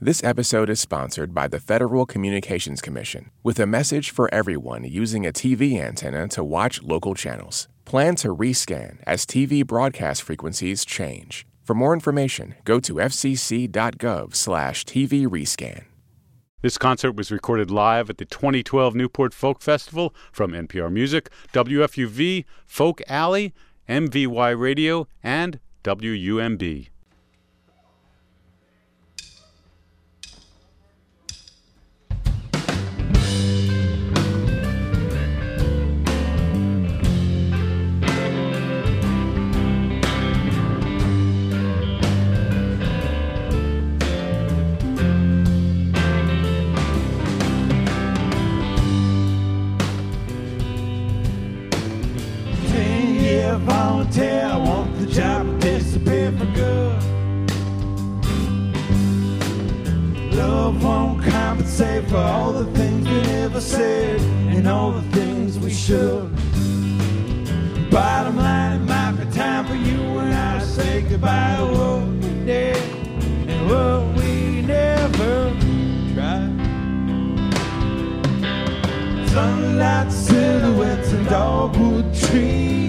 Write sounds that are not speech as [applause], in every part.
This episode is sponsored by the Federal Communications Commission with a message for everyone using a TV antenna to watch local channels. Plan to rescan as TV broadcast frequencies change. For more information, go to fcc.gov/tv rescan. This concert was recorded live at the 2012 Newport Folk Festival from NPR Music, WFUV, Folk Alley, MVY Radio, and WUMB. Volunteer, I want the job to disappear for good. Love won't compensate for all the things we never said and all the things we should. Bottom line, it might be time for you and I to say goodbye to what we did and what we never tried. Sunlight silhouettes and dogwood trees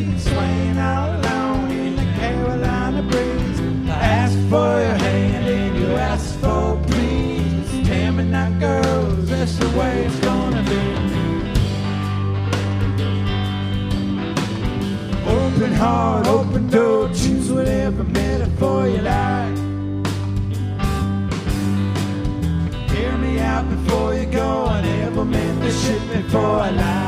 heart, open door, choose whatever metaphor you like. Hear me out before you go. I never meant this shit before I lied.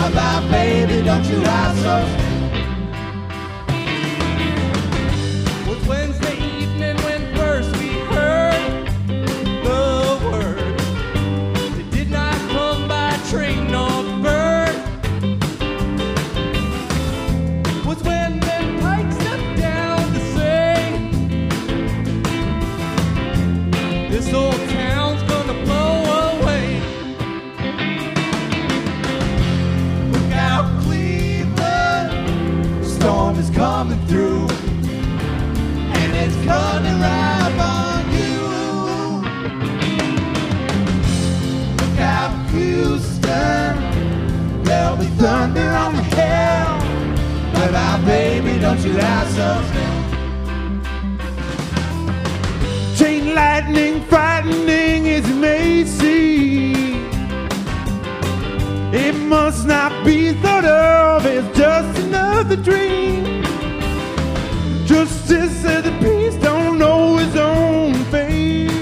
Bye bye, baby, don't you lie so must not be thought of as just another dream. Justice said the peace don't know his own fate.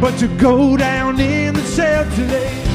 But to go down in the shelter lane.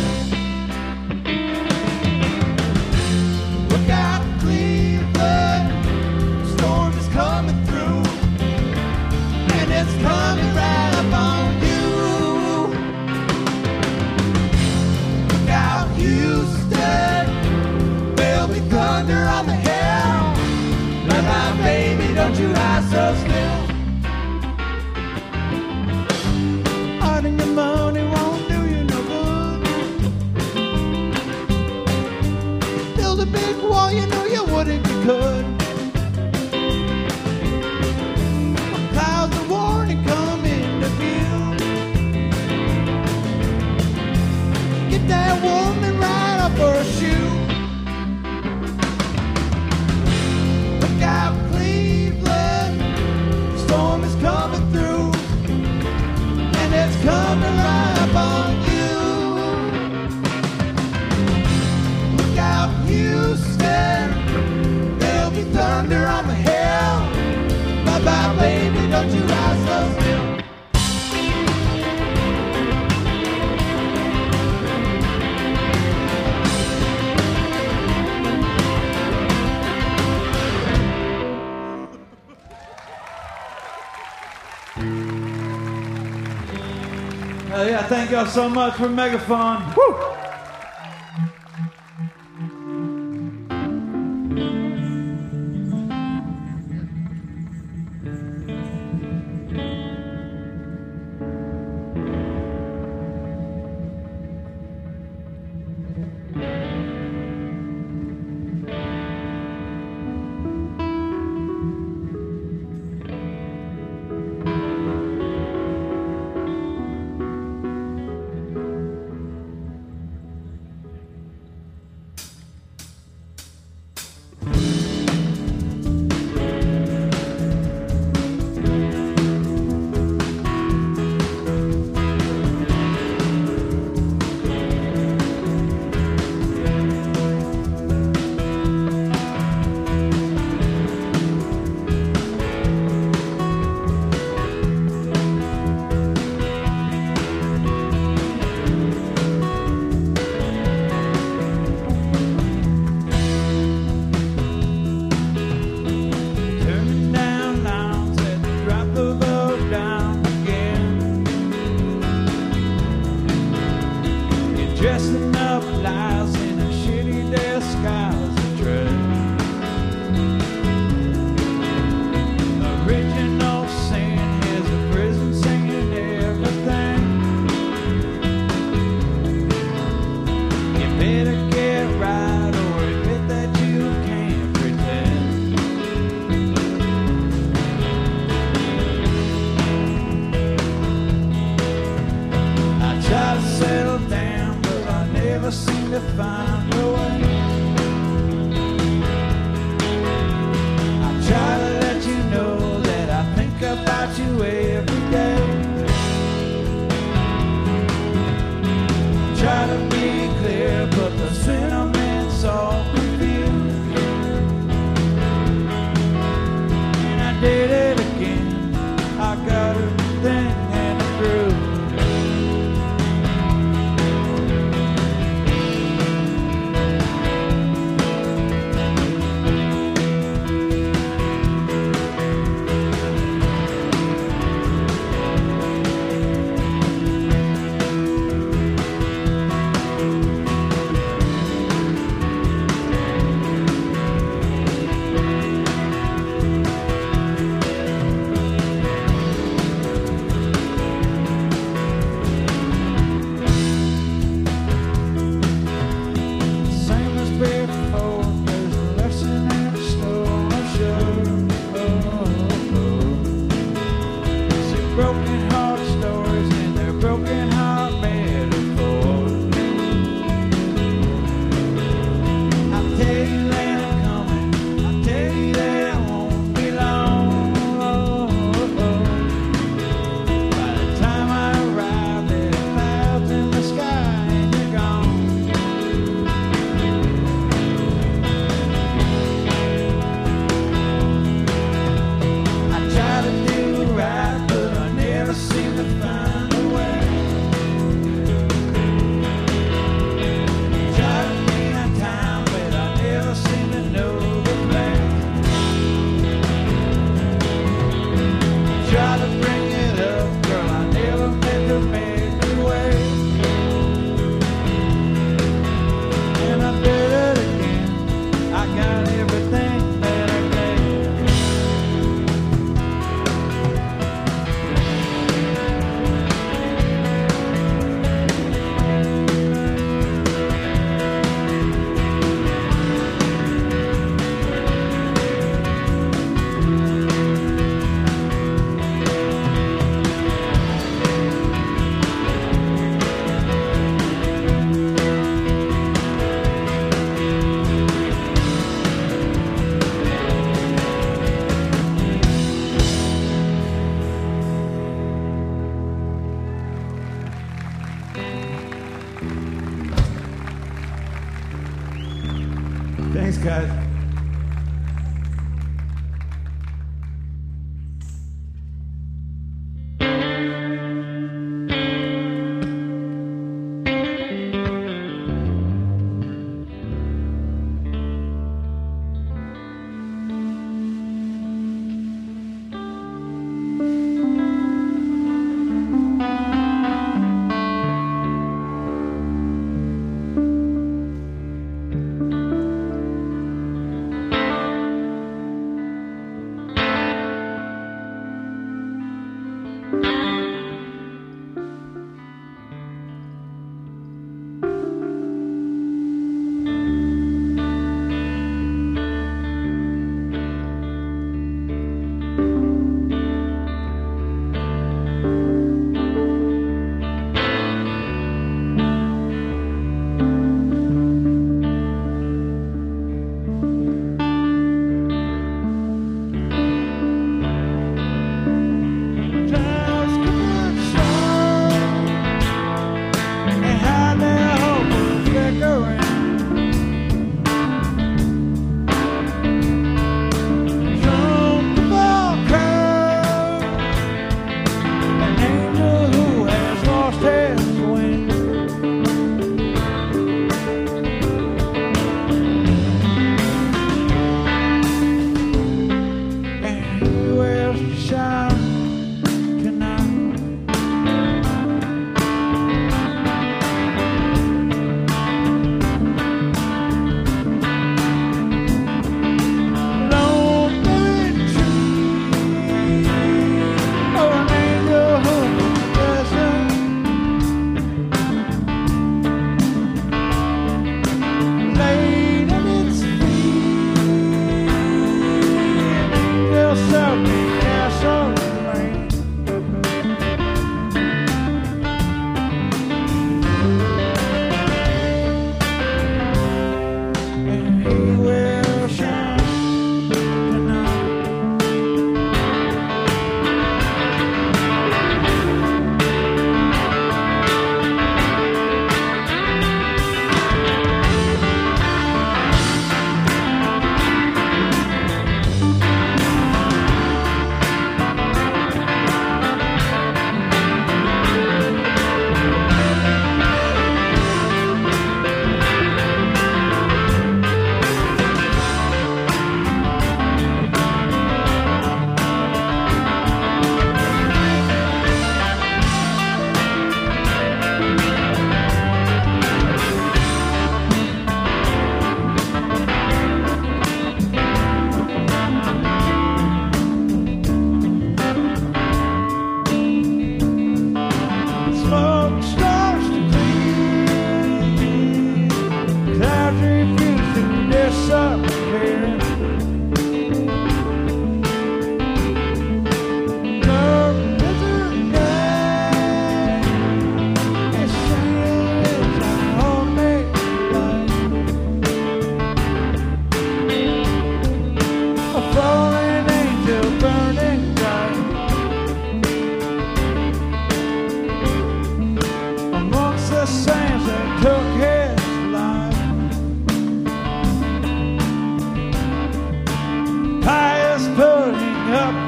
Thank y'all so much for Megafaun. Woo!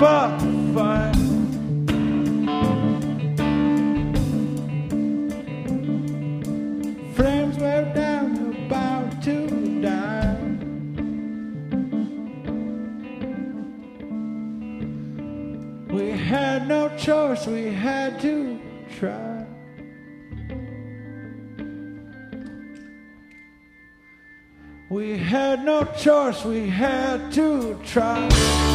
never find. Frames were down, about to die. We had no choice, we had to try. We had no choice, we had to try.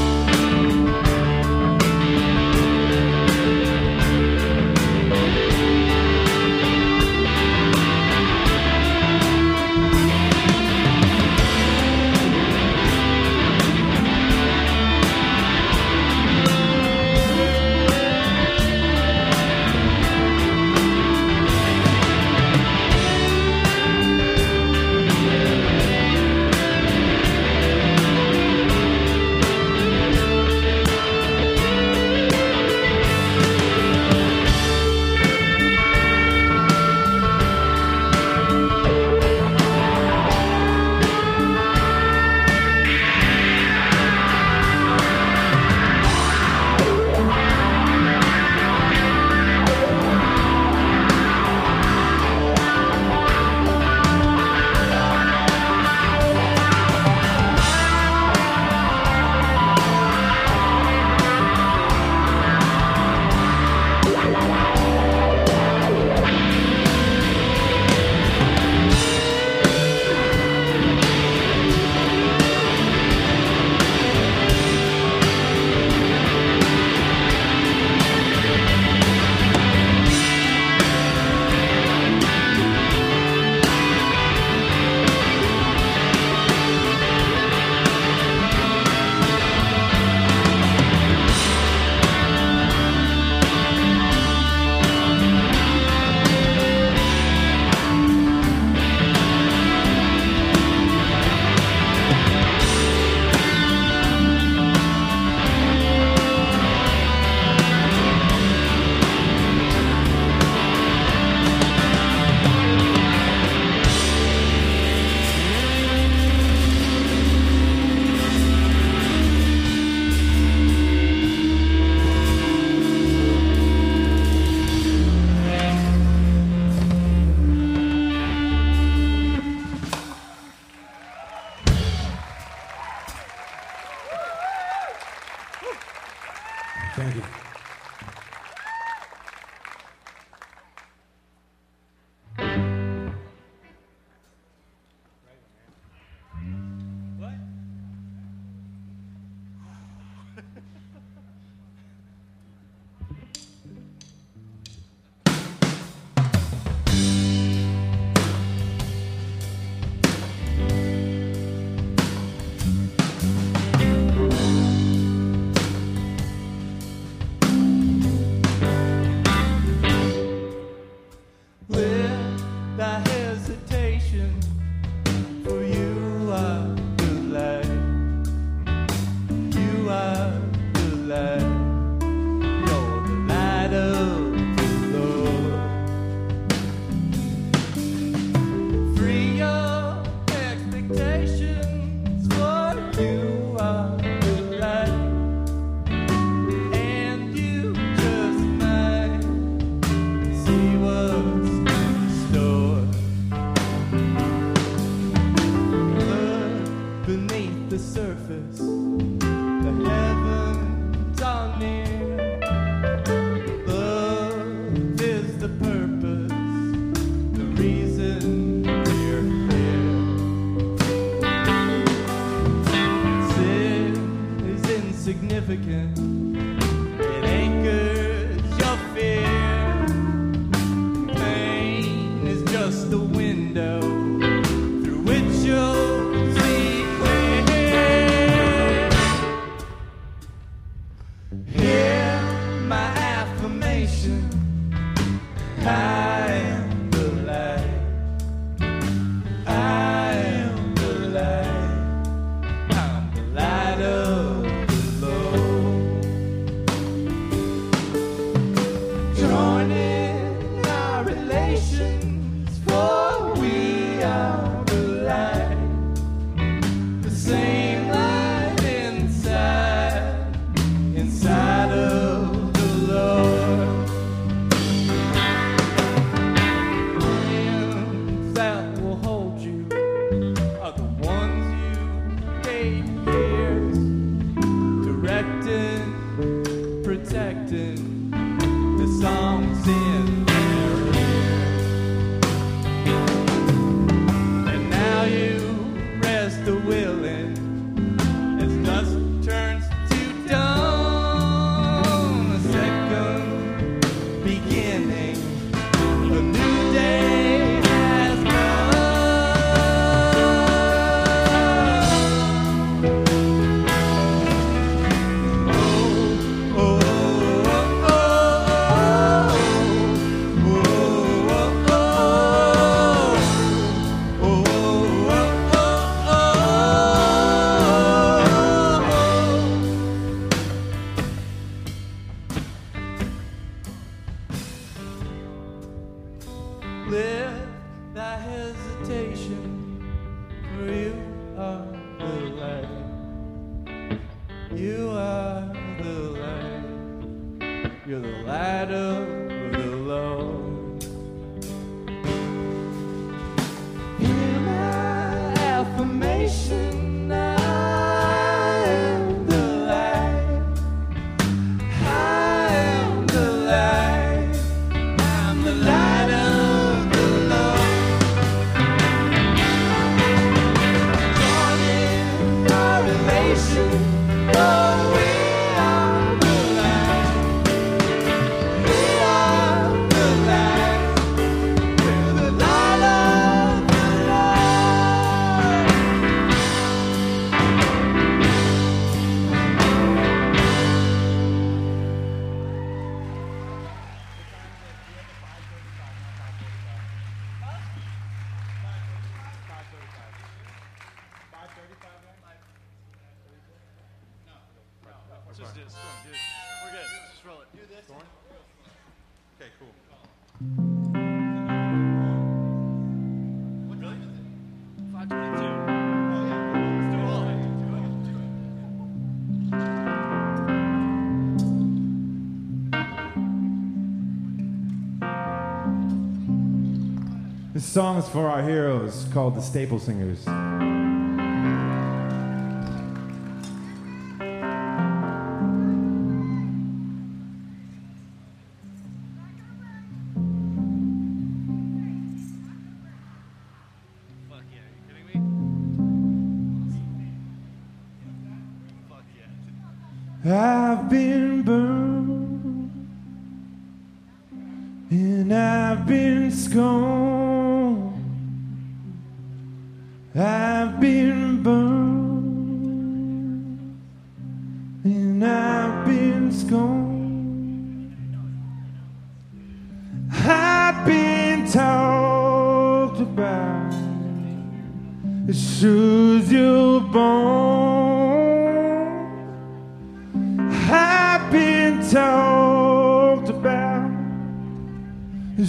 invitation. songs for our heroes called the Staple Singers.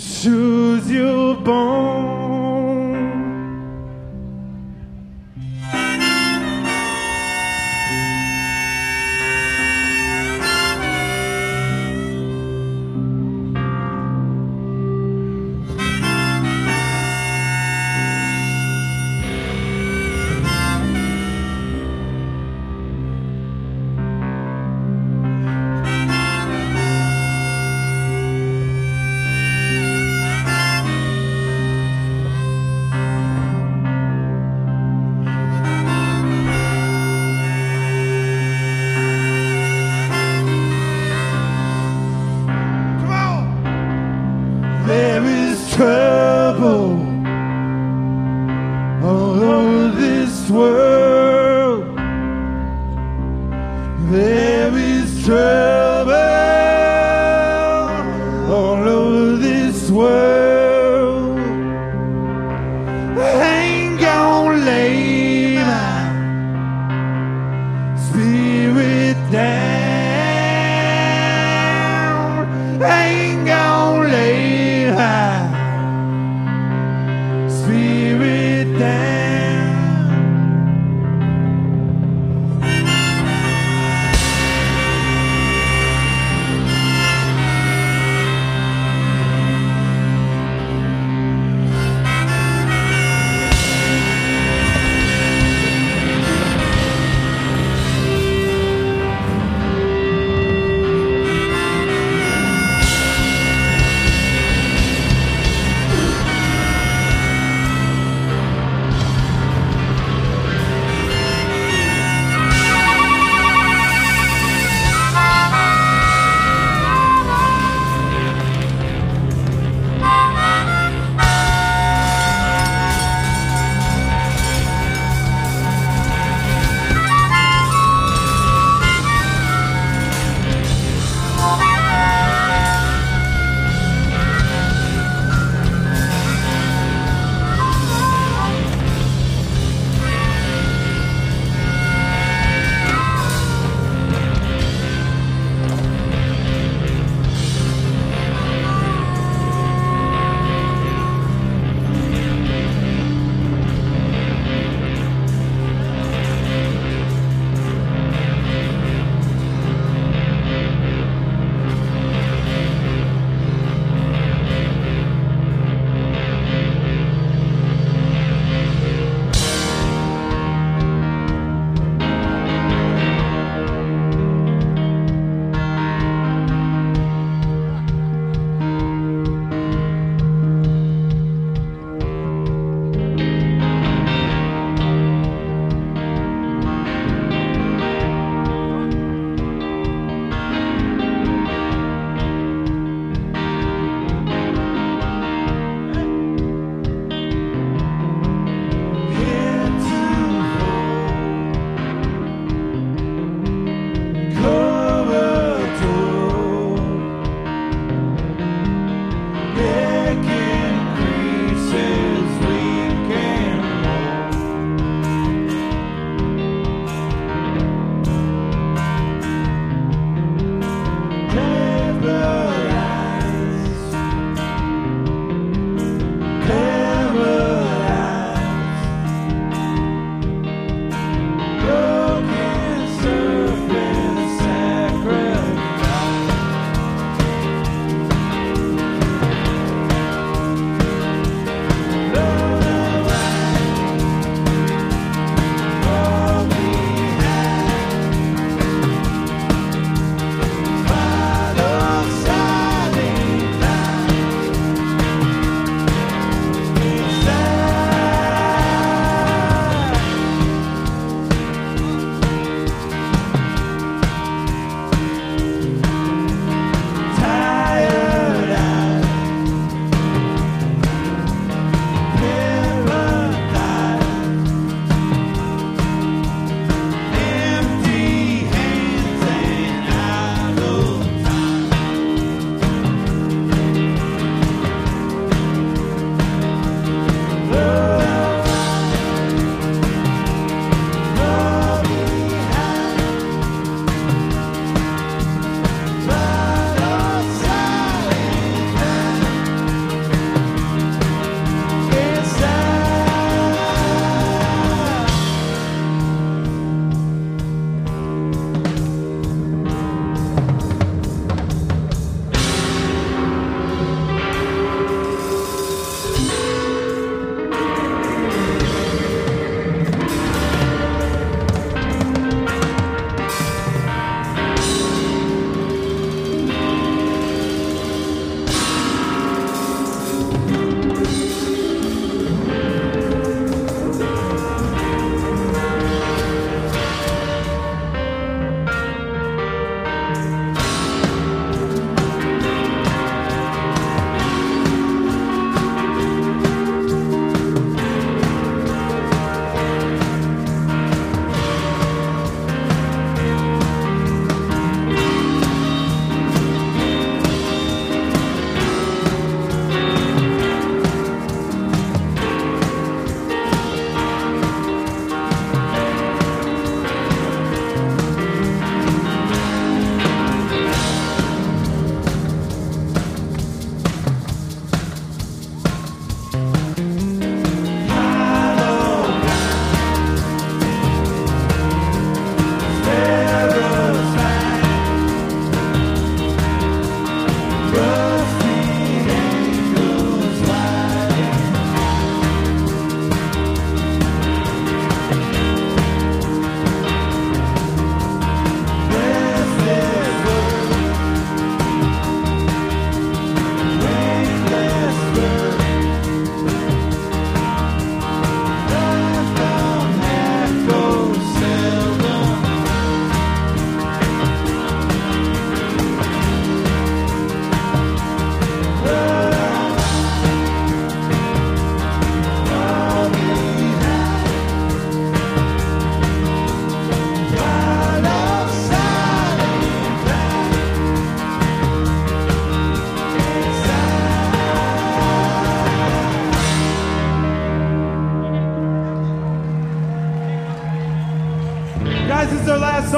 Choose you bought.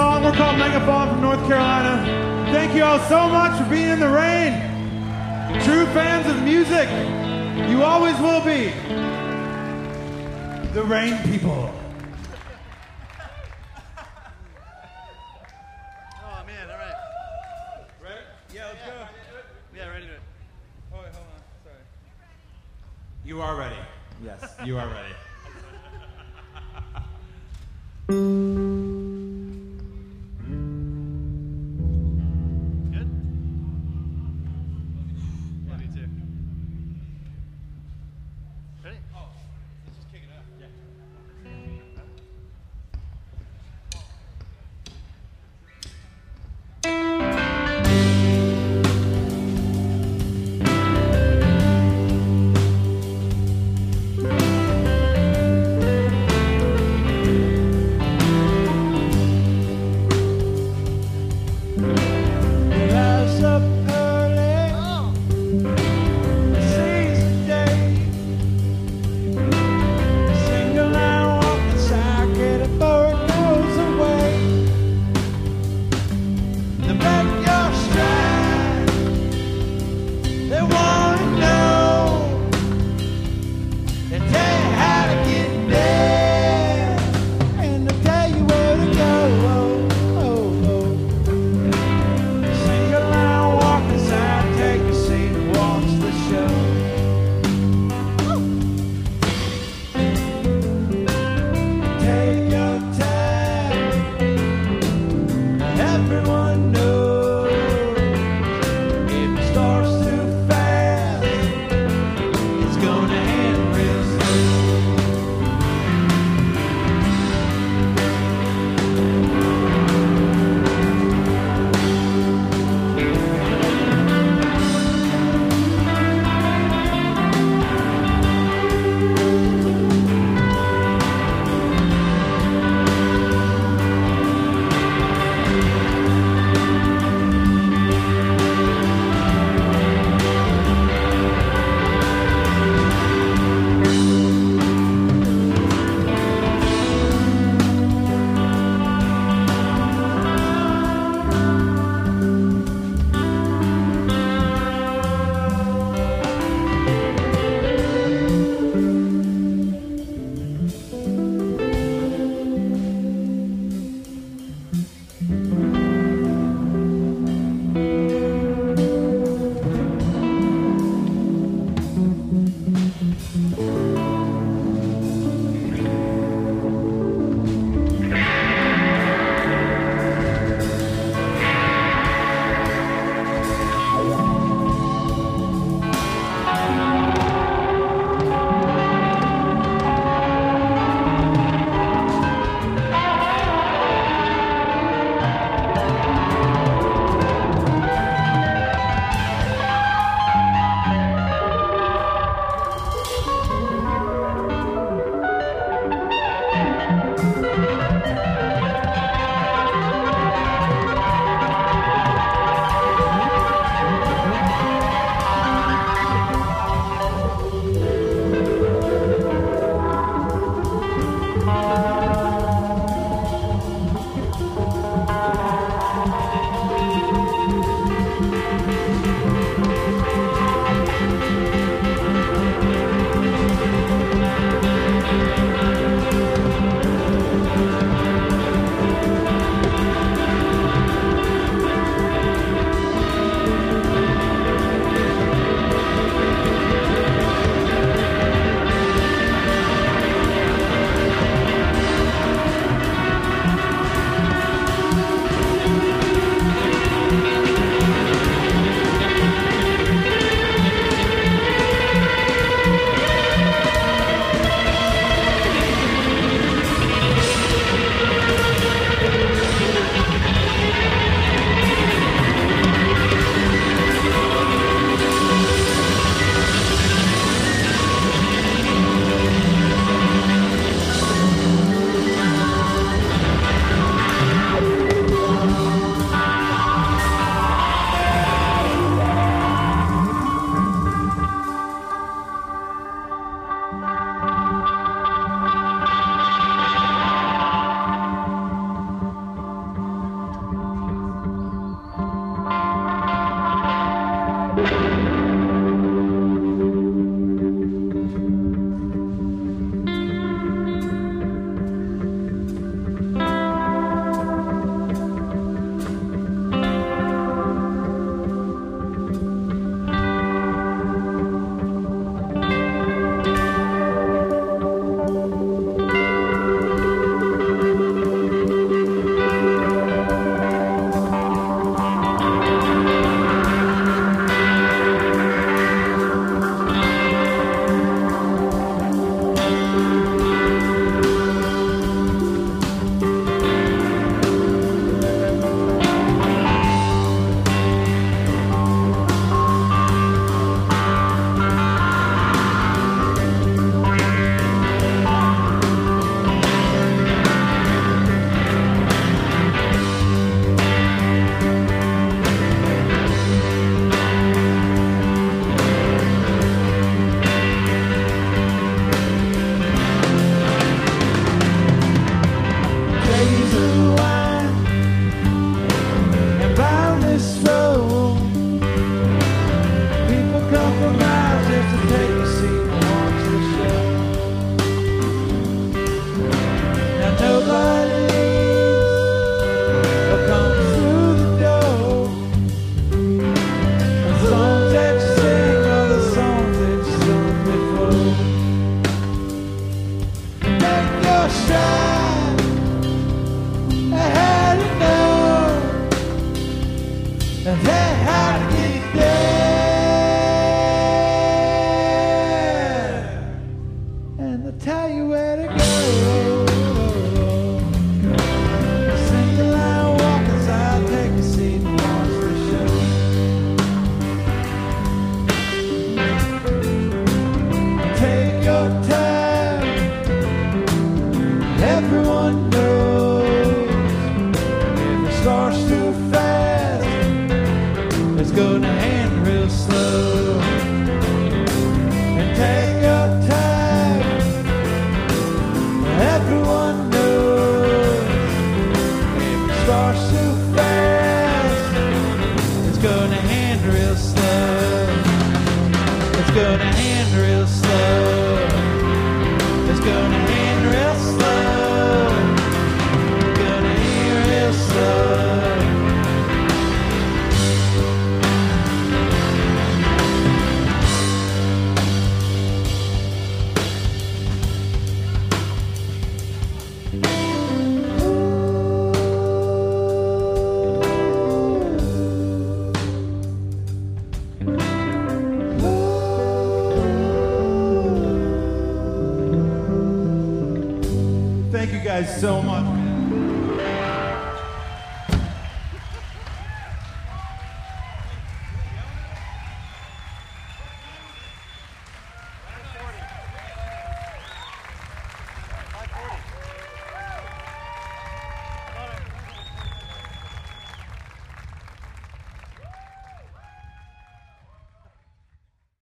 Song. We're called Megafaun from North Carolina. Thank you all so much for being in the rain. True fans of music, you always will be. The Rain People. Oh man, all right. Ready? Yeah, let's go. Yeah, ready to it. Oh, wait, hold on. Sorry. You are ready. Yes, you are ready. [laughs]